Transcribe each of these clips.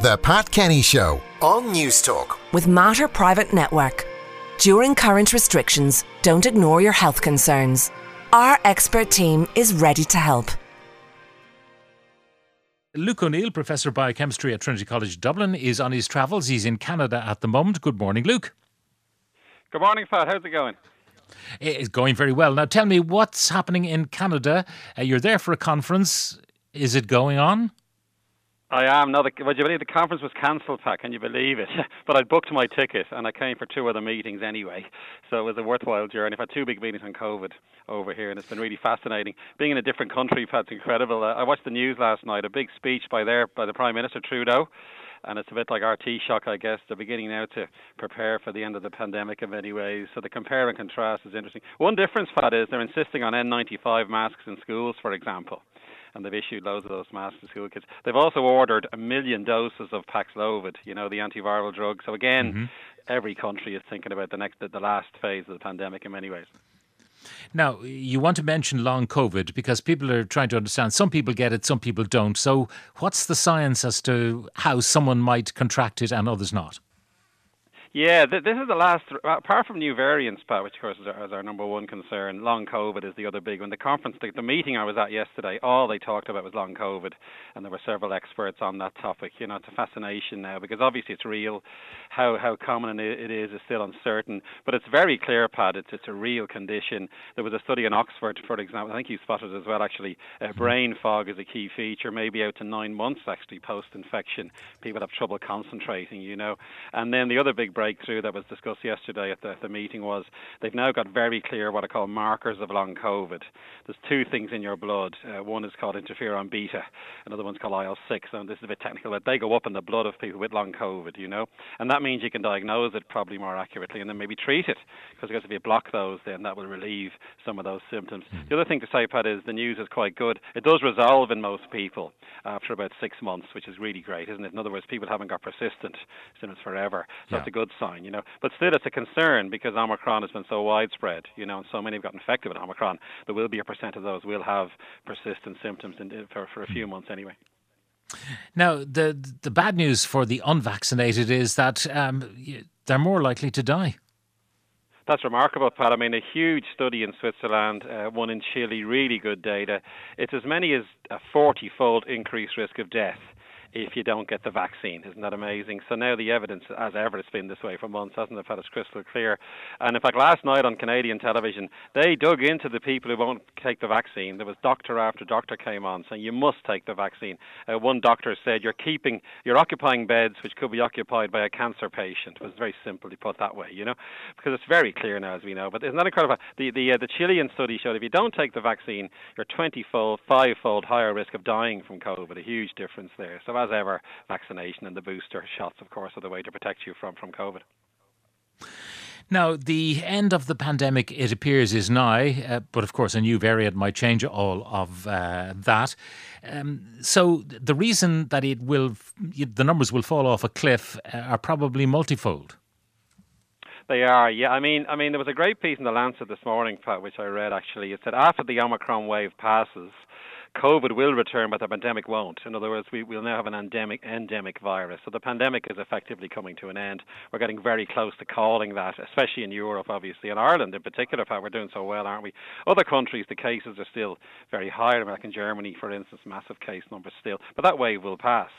The Pat Kenny Show on Newstalk With Mater Private Network. During current restrictions, don't ignore your health concerns. Our expert team is ready to help. Luke O'Neill, Professor of Biochemistry at Trinity College Dublin, is on his travels. He's in Canada at the moment. Good morning, Luke. Good morning, Pat. How's it going? It's going very well. Now, tell me what's happening in Canada. Uh, you're there for a conference. Is it going on? I am. No, the, would you believe the conference was cancelled, Pat? Can you believe it? but I booked my ticket and I came for two other meetings anyway. So it was a worthwhile journey. I've had two big meetings on COVID over here and it's been really fascinating. Being in a different country, Pat, it's incredible. Uh, I watched the news last night, a big speech by there, by the Prime Minister Trudeau and it's a bit like RT shock, I guess. They're beginning now to prepare for the end of the pandemic in many ways. So the compare and contrast is interesting. One difference, Pat, is they're insisting on N95 masks in schools, for example and they've issued loads of those masks to school kids. They've also ordered a million doses of Paxlovid, you know, the antiviral drug. So again, mm-hmm. every country is thinking about the next, the last phase of the pandemic in many ways. Now, you want to mention long COVID because people are trying to understand. Some people get it, some people don't. So, what's the science as to how someone might contract it and others not? Yeah, th- this is the last. Apart from new variants, Pat, which of course is our, is our, number one concern, long COVID is the other big one. The conference, the, the, meeting I was at yesterday, all they talked about was long COVID, and there were several experts on that topic. You know, it's a fascination now because obviously it's real. How how common it is is still uncertain, but it's very clear, Pat. It's it's a real condition. There was a study in Oxford, for example. I think you spotted it as well. Actually, uh, mm-hmm. brain fog is a key feature. Maybe out to nine months actually post infection, people have trouble concentrating. You know, and then the other big breakthrough that was discussed yesterday at the, the meeting was they've now got very clear what I call markers of long COVID. There's two things in your blood. Uh, one is called interferon beta, another one's called IL 6. And this is a bit technical, but they go up in the blood of people with long COVID, you know. And that means you can diagnose it probably more accurately and then maybe treat it. Because if you block those, then that will relieve some of those symptoms. Mm-hmm. The other thing to say, Pat, is the news is quite good. It does resolve in most people after about six months, which is really great, isn't it? In other words, people haven't got persistent symptoms forever. So yeah. that's a good sign, you know. But still, it's a concern because Omicron has been so widespread, you know, and so many have got infected with Omicron. There will be a percent of those will have persistent symptoms in, for for a few months anyway. Now, the the bad news for the unvaccinated is that um, they're more likely to die. That's remarkable, Pat. I mean, a huge study in Switzerland, uh, one in Chile, really good data. It's as many as a 40 fold increased risk of death if you don't get the vaccine. Isn't that amazing? So now the evidence, as ever, it's been this way for months, hasn't it? It's crystal clear. And in fact, last night on Canadian television, they dug into the people who won't take the vaccine. There was doctor after doctor came on saying you must take the vaccine. Uh, one doctor said you're keeping, you're occupying beds which could be occupied by a cancer patient. It was very simply put that way, you know, because it's very clear now, as we know. But isn't that incredible? The the uh, the Chilean study showed if you don't take the vaccine, you're 20-fold, five-fold higher risk of dying from COVID. A huge difference there. So as ever, vaccination and the booster shots, of course, are the way to protect you from, from COVID. Now, the end of the pandemic, it appears, is nigh, uh, but of course, a new variant might change all of uh, that. Um, so, the reason that it will, the numbers will fall off a cliff uh, are probably multifold. They are, yeah. I mean, I mean, there was a great piece in the Lancet this morning, Pat, which I read actually. It said after the Omicron wave passes, COVID will return, but the pandemic won't. In other words, we will now have an endemic endemic virus. So the pandemic is effectively coming to an end. We're getting very close to calling that, especially in Europe, obviously, and Ireland in particular. Pat, we're doing so well, aren't we? Other countries, the cases are still very high. Like in Germany, for instance, massive case numbers still, but that wave will pass.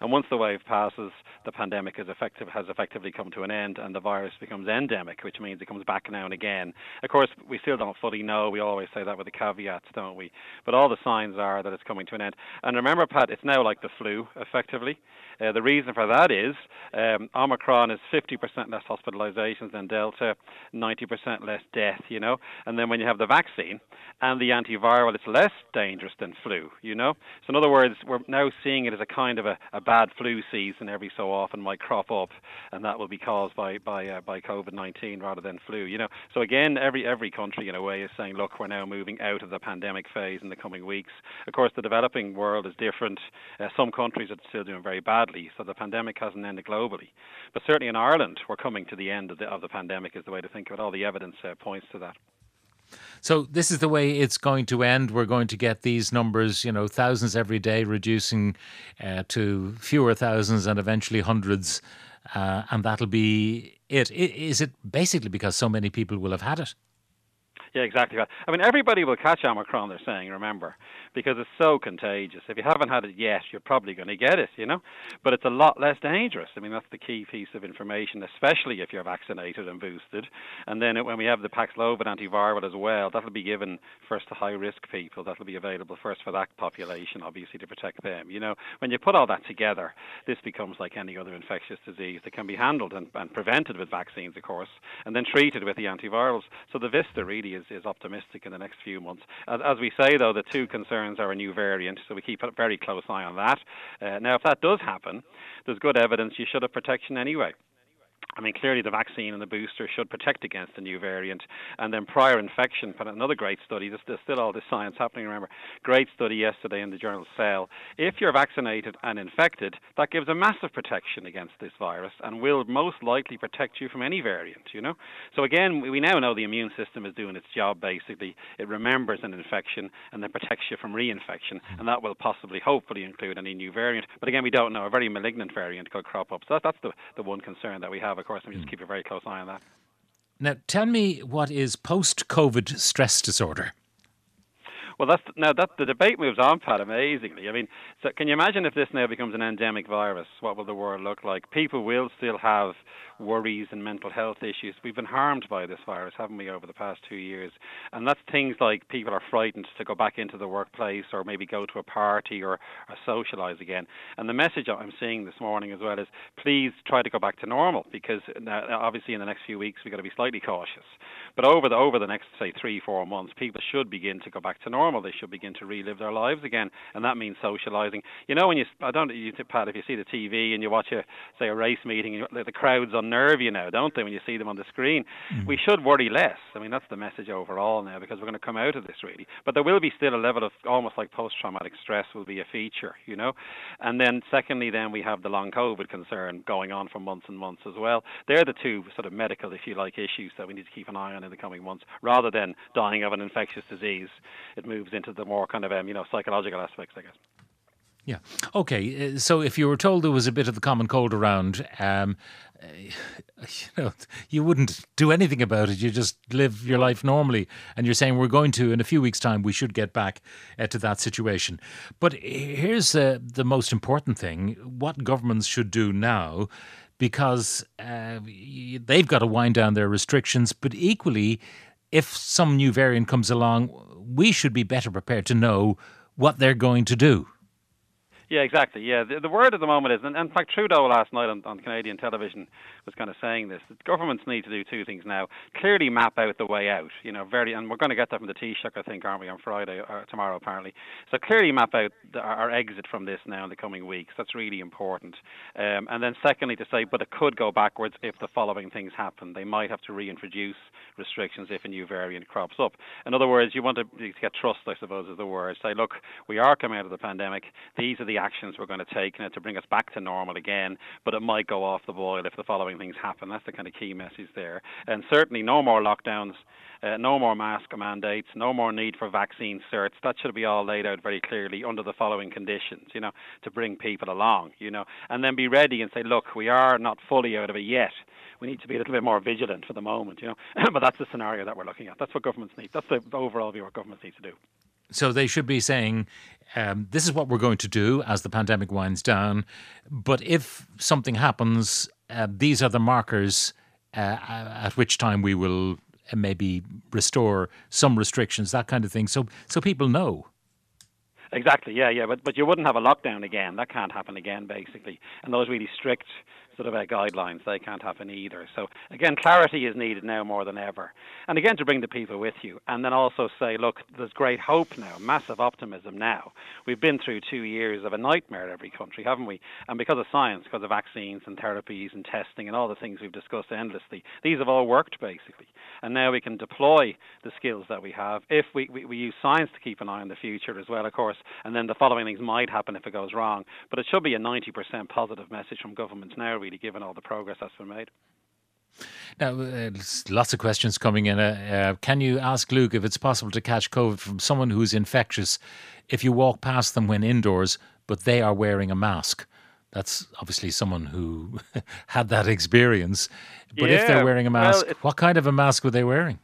And once the wave passes, the pandemic is effective has effectively come to an end, and the virus becomes endemic, which means it comes back now and again. Of course, we still don't fully know. We always say that with the caveats, don't we? But all the signs are that it's coming to an end. And remember, Pat, it's now like the flu, effectively. Uh, the reason for that is um, Omicron is 50% less hospitalizations than Delta, 90% less death, you know. And then when you have the vaccine and the antiviral, it's less dangerous than flu, you know. So in other words, we're now seeing it as a kind of a, a bad flu season every so often might crop up, and that will be caused by by uh, by COVID-19 rather than flu, you know. So again, every every country in a way is saying, look, we're now moving out of the pandemic phase in the coming weeks. Of course, the developing world is different. Uh, some countries are still doing very so the pandemic hasn't ended globally. But certainly in Ireland, we're coming to the end of the, of the pandemic, is the way to think of it. All the evidence uh, points to that. So this is the way it's going to end. We're going to get these numbers, you know, thousands every day, reducing uh, to fewer thousands and eventually hundreds, uh, and that'll be it. Is it basically because so many people will have had it? Yeah, exactly. I mean, everybody will catch Omicron. They're saying, remember, because it's so contagious. If you haven't had it yet, you're probably going to get it, you know. But it's a lot less dangerous. I mean, that's the key piece of information, especially if you're vaccinated and boosted. And then when we have the Paxlovid antiviral as well, that'll be given first to high-risk people. That'll be available first for that population, obviously, to protect them. You know, when you put all that together, this becomes like any other infectious disease that can be handled and, and prevented with vaccines, of course, and then treated with the antivirals. So the vista really is is optimistic in the next few months. As, as we say, though, the two concerns are a new variant, so we keep a very close eye on that. Uh, now, if that does happen, there's good evidence you should have protection anyway. I mean, clearly the vaccine and the booster should protect against the new variant. And then prior infection, but another great study, there's, there's still all this science happening, remember, great study yesterday in the journal Cell. If you're vaccinated and infected, that gives a massive protection against this virus and will most likely protect you from any variant, you know? So again, we now know the immune system is doing its job basically. It remembers an infection and then protects you from reinfection. Mm-hmm. And that will possibly, hopefully, include any new variant. But again, we don't know. A very malignant variant could crop up. So that, that's the, the one concern that we have course, and we just hmm. keep a very close eye on that. Now, tell me what is post COVID stress disorder? Well, that's now that the debate moves on, Pat, amazingly. I mean, so can you imagine if this now becomes an endemic virus? What will the world look like? People will still have worries and mental health issues. We've been harmed by this virus, haven't we, over the past two years? And that's things like people are frightened to go back into the workplace or maybe go to a party or, or socialise again. And the message I'm seeing this morning as well is please try to go back to normal because now, obviously in the next few weeks we've got to be slightly cautious. But over the over the next say three four months, people should begin to go back to normal. They should begin to relive their lives again, and that means socialising. You know, when you I don't you Pat, if you see the TV and you watch a say a race meeting, the crowds unnerve you now, don't they? When you see them on the screen, mm-hmm. we should worry less. I mean, that's the message overall now because we're going to come out of this really. But there will be still a level of almost like post-traumatic stress will be a feature, you know. And then secondly, then we have the long COVID concern going on for months and months as well. They're the two sort of medical, if you like, issues that we need to keep an eye on in the coming months, rather than dying of an infectious disease. It moves into the more kind of um, you know psychological aspects, I guess. Yeah. Okay. Uh, so if you were told there was a bit of the common cold around, um, you know, you wouldn't do anything about it. You just live your life normally. And you're saying we're going to, in a few weeks' time, we should get back uh, to that situation. But here's uh, the most important thing what governments should do now because uh, they've got to wind down their restrictions. But equally, if some new variant comes along, we should be better prepared to know what they're going to do. Yeah, exactly. Yeah, the, the word at the moment is, and, in fact, Trudeau last night on, on Canadian television was kind of saying this: that governments need to do two things now: clearly map out the way out. You know, very, and we're going to get that from the Taoiseach, I think, aren't we, on Friday or tomorrow, apparently. So clearly map out the, our exit from this now in the coming weeks. That's really important. Um, and then secondly, to say, but it could go backwards if the following things happen. They might have to reintroduce restrictions if a new variant crops up. In other words, you want to, to get trust, I suppose, is the word. Say, look, we are coming out of the pandemic. These are the actions we're going to take now to bring us back to normal again, but it might go off the boil if the following things happen. That's the kind of key message there. And certainly no more lockdowns. Uh, no more mask mandates, no more need for vaccine certs. That should be all laid out very clearly under the following conditions, you know, to bring people along, you know, and then be ready and say, look, we are not fully out of it yet. We need to be a little bit more vigilant for the moment, you know. but that's the scenario that we're looking at. That's what governments need. That's the overall view what governments need to do. So they should be saying, um, this is what we're going to do as the pandemic winds down. But if something happens, uh, these are the markers uh, at which time we will uh, maybe restore some restrictions, that kind of thing. So, so people know. Exactly. Yeah, yeah. But but you wouldn't have a lockdown again. That can't happen again, basically. And those really strict sort of uh, guidelines. They can't happen either. So again, clarity is needed now more than ever. And again, to bring the people with you, and then also say, look, there's great hope now, massive optimism now. We've been through two years of a nightmare in every country, haven't we? And because of science, because of vaccines and therapies and testing and all the things we've discussed endlessly, these have all worked basically. And now we can deploy the skills that we have if we, we, we use science to keep an eye on the future as well, of course. And then the following things might happen if it goes wrong. But it should be a 90% positive message from governments now really given all the progress that's been made. Now, uh, lots of questions coming in. Uh, uh, can you ask Luke if it's possible to catch COVID from someone who's infectious if you walk past them when indoors, but they are wearing a mask? That's obviously someone who had that experience. But yeah, if they're wearing a mask, well, what kind of a mask were they wearing?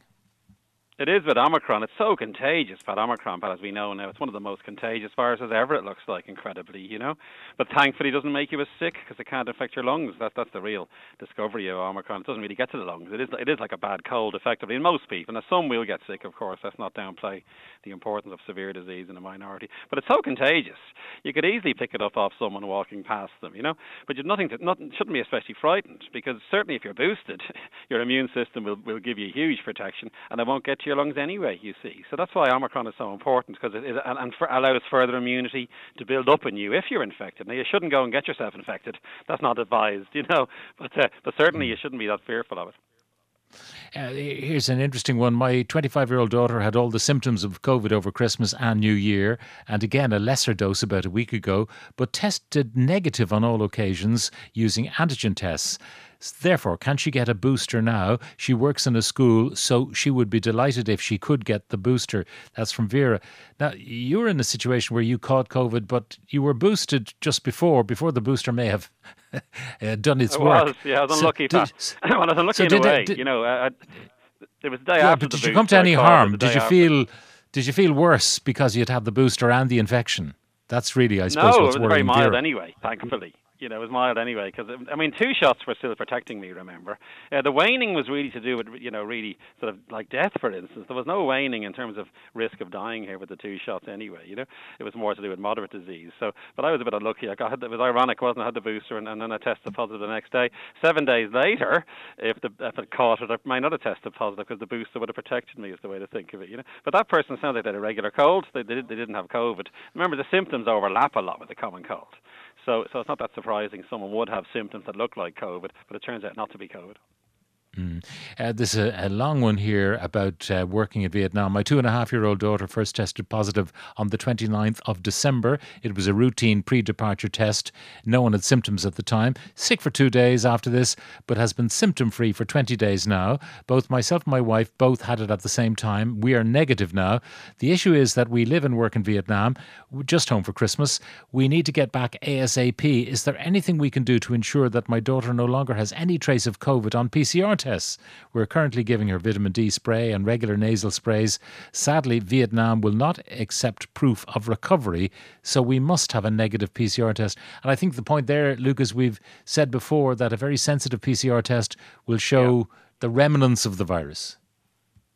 It is with Omicron. It's so contagious, but Omicron, but as we know now, it's one of the most contagious viruses ever. It looks like incredibly, you know. But thankfully, it doesn't make you as sick because it can't affect your lungs. That's that's the real discovery of Omicron. It doesn't really get to the lungs. It is it is like a bad cold, effectively. In most people, now some will get sick, of course. Let's not downplay the importance of severe disease in a minority. But it's so contagious. You could easily pick it up off someone walking past them, you know. But you've nothing nothing shouldn't be especially frightened because certainly if you're boosted, your immune system will will give you huge protection and it won't get to your lungs anyway, you see. So that's why Omicron is so important because it, it and, for, allows further immunity to build up in you if you're infected. Now, you shouldn't go and get yourself infected. That's not advised, you know. But, uh, but certainly you shouldn't be that fearful of it. Uh, here's an interesting one. My 25 year old daughter had all the symptoms of COVID over Christmas and New Year, and again a lesser dose about a week ago, but tested negative on all occasions using antigen tests. Therefore, can she get a booster now? She works in a school, so she would be delighted if she could get the booster. That's from Vera. Now, you were in a situation where you caught COVID, but you were boosted just before, before the booster may have uh, done its I work. Was, yeah, I was unlucky. So did, well, I was unlucky so in a way. Did, you know, I, I, it was the day yeah, after but the did you come to any harm? Did you after. feel? Did you feel worse because you'd had the booster and the infection? That's really, I suppose, no, what's it was very mild Vera. anyway, thankfully you know, it was mild anyway. Because I mean, two shots were still protecting me. Remember, uh, the waning was really to do with you know, really sort of like death, for instance. There was no waning in terms of risk of dying here with the two shots anyway. You know, it was more to do with moderate disease. So, but I was a bit unlucky. I got it was ironic, wasn't it? I had the booster and, and then I tested positive the next day. Seven days later, if the if it caught it, I might not have tested positive because the booster would have protected me. Is the way to think of it. You know, but that person sounds like they had a regular cold. They they, they didn't have COVID. Remember, the symptoms overlap a lot with the common cold. So, so it's not that surprising someone would have symptoms that look like COVID, but it turns out not to be COVID. Mm. Uh, a, a, long one here about uh, working in Vietnam. My two and a half year old daughter first tested positive on the 29th of December. It was a routine pre departure test. No one had symptoms at the time. Sick for two days after this, but has been symptom free for 20 days now. Both myself and my wife both had it at the same time. We are negative now. The issue is that we live and work in Vietnam, We're just home for Christmas. We need to get back ASAP. Is there anything we can do to ensure that my daughter no longer has any trace of COVID on PCR tests? We're currently giving her vitamin D spray and regular nasal sprays. Sadly, Vietnam will not accept proof of recovery, so we must have a negative PCR test. And I think the point there, Lucas, we've said before that a very sensitive PCR test will show yeah. the remnants of the virus.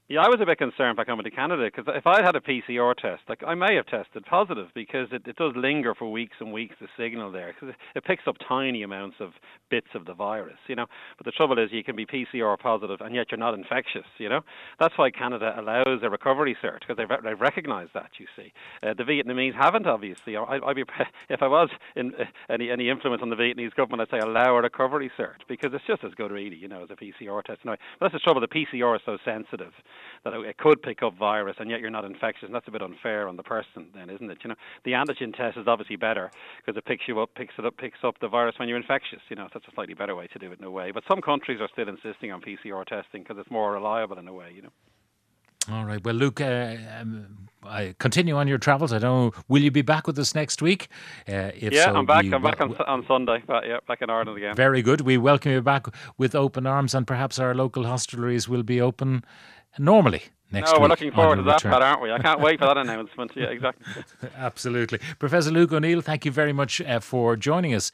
Yeah, I was a bit concerned by coming to Canada because if I had a PCR test, like I may have tested positive because it, it does linger for weeks and weeks. The signal there because it, picks up tiny amounts of bits of the virus, you know. But the trouble is, you can be PCR positive and yet you're not infectious, you know. That's why Canada allows a recovery cert because they've, they've recognised that. You see, uh, the Vietnamese haven't obviously. I, I'd be if I was in uh, any any influence on the Vietnamese government, I'd say allow a recovery cert because it's just as good, really, you know, as a PCR test. Anyway, but that's the trouble. The PCR is so sensitive that it could pick up virus and yet you're not infectious. And that's a bit unfair on the person, then, isn't it? You know, the antigen test is obviously better because it picks you up, picks it up, picks up the virus when you're infectious. You know, so that's a slightly better way to do it in a way. But some countries are still insisting on PCR testing because it's more reliable in a way. You know. All right. Well, Luke, uh, um, I continue on your travels. I don't. know, Will you be back with us next week? Uh, yeah, so, I'm back. I'm back on, on Sunday. But yeah, back in Ireland again. Very good. We welcome you back with open arms, and perhaps our local hostelries will be open normally next no, we're looking forward to that, Pat, aren't we? I can't wait for that announcement. Yeah, exactly. Absolutely. Professor Luke O'Neill, thank you very much uh, for joining us.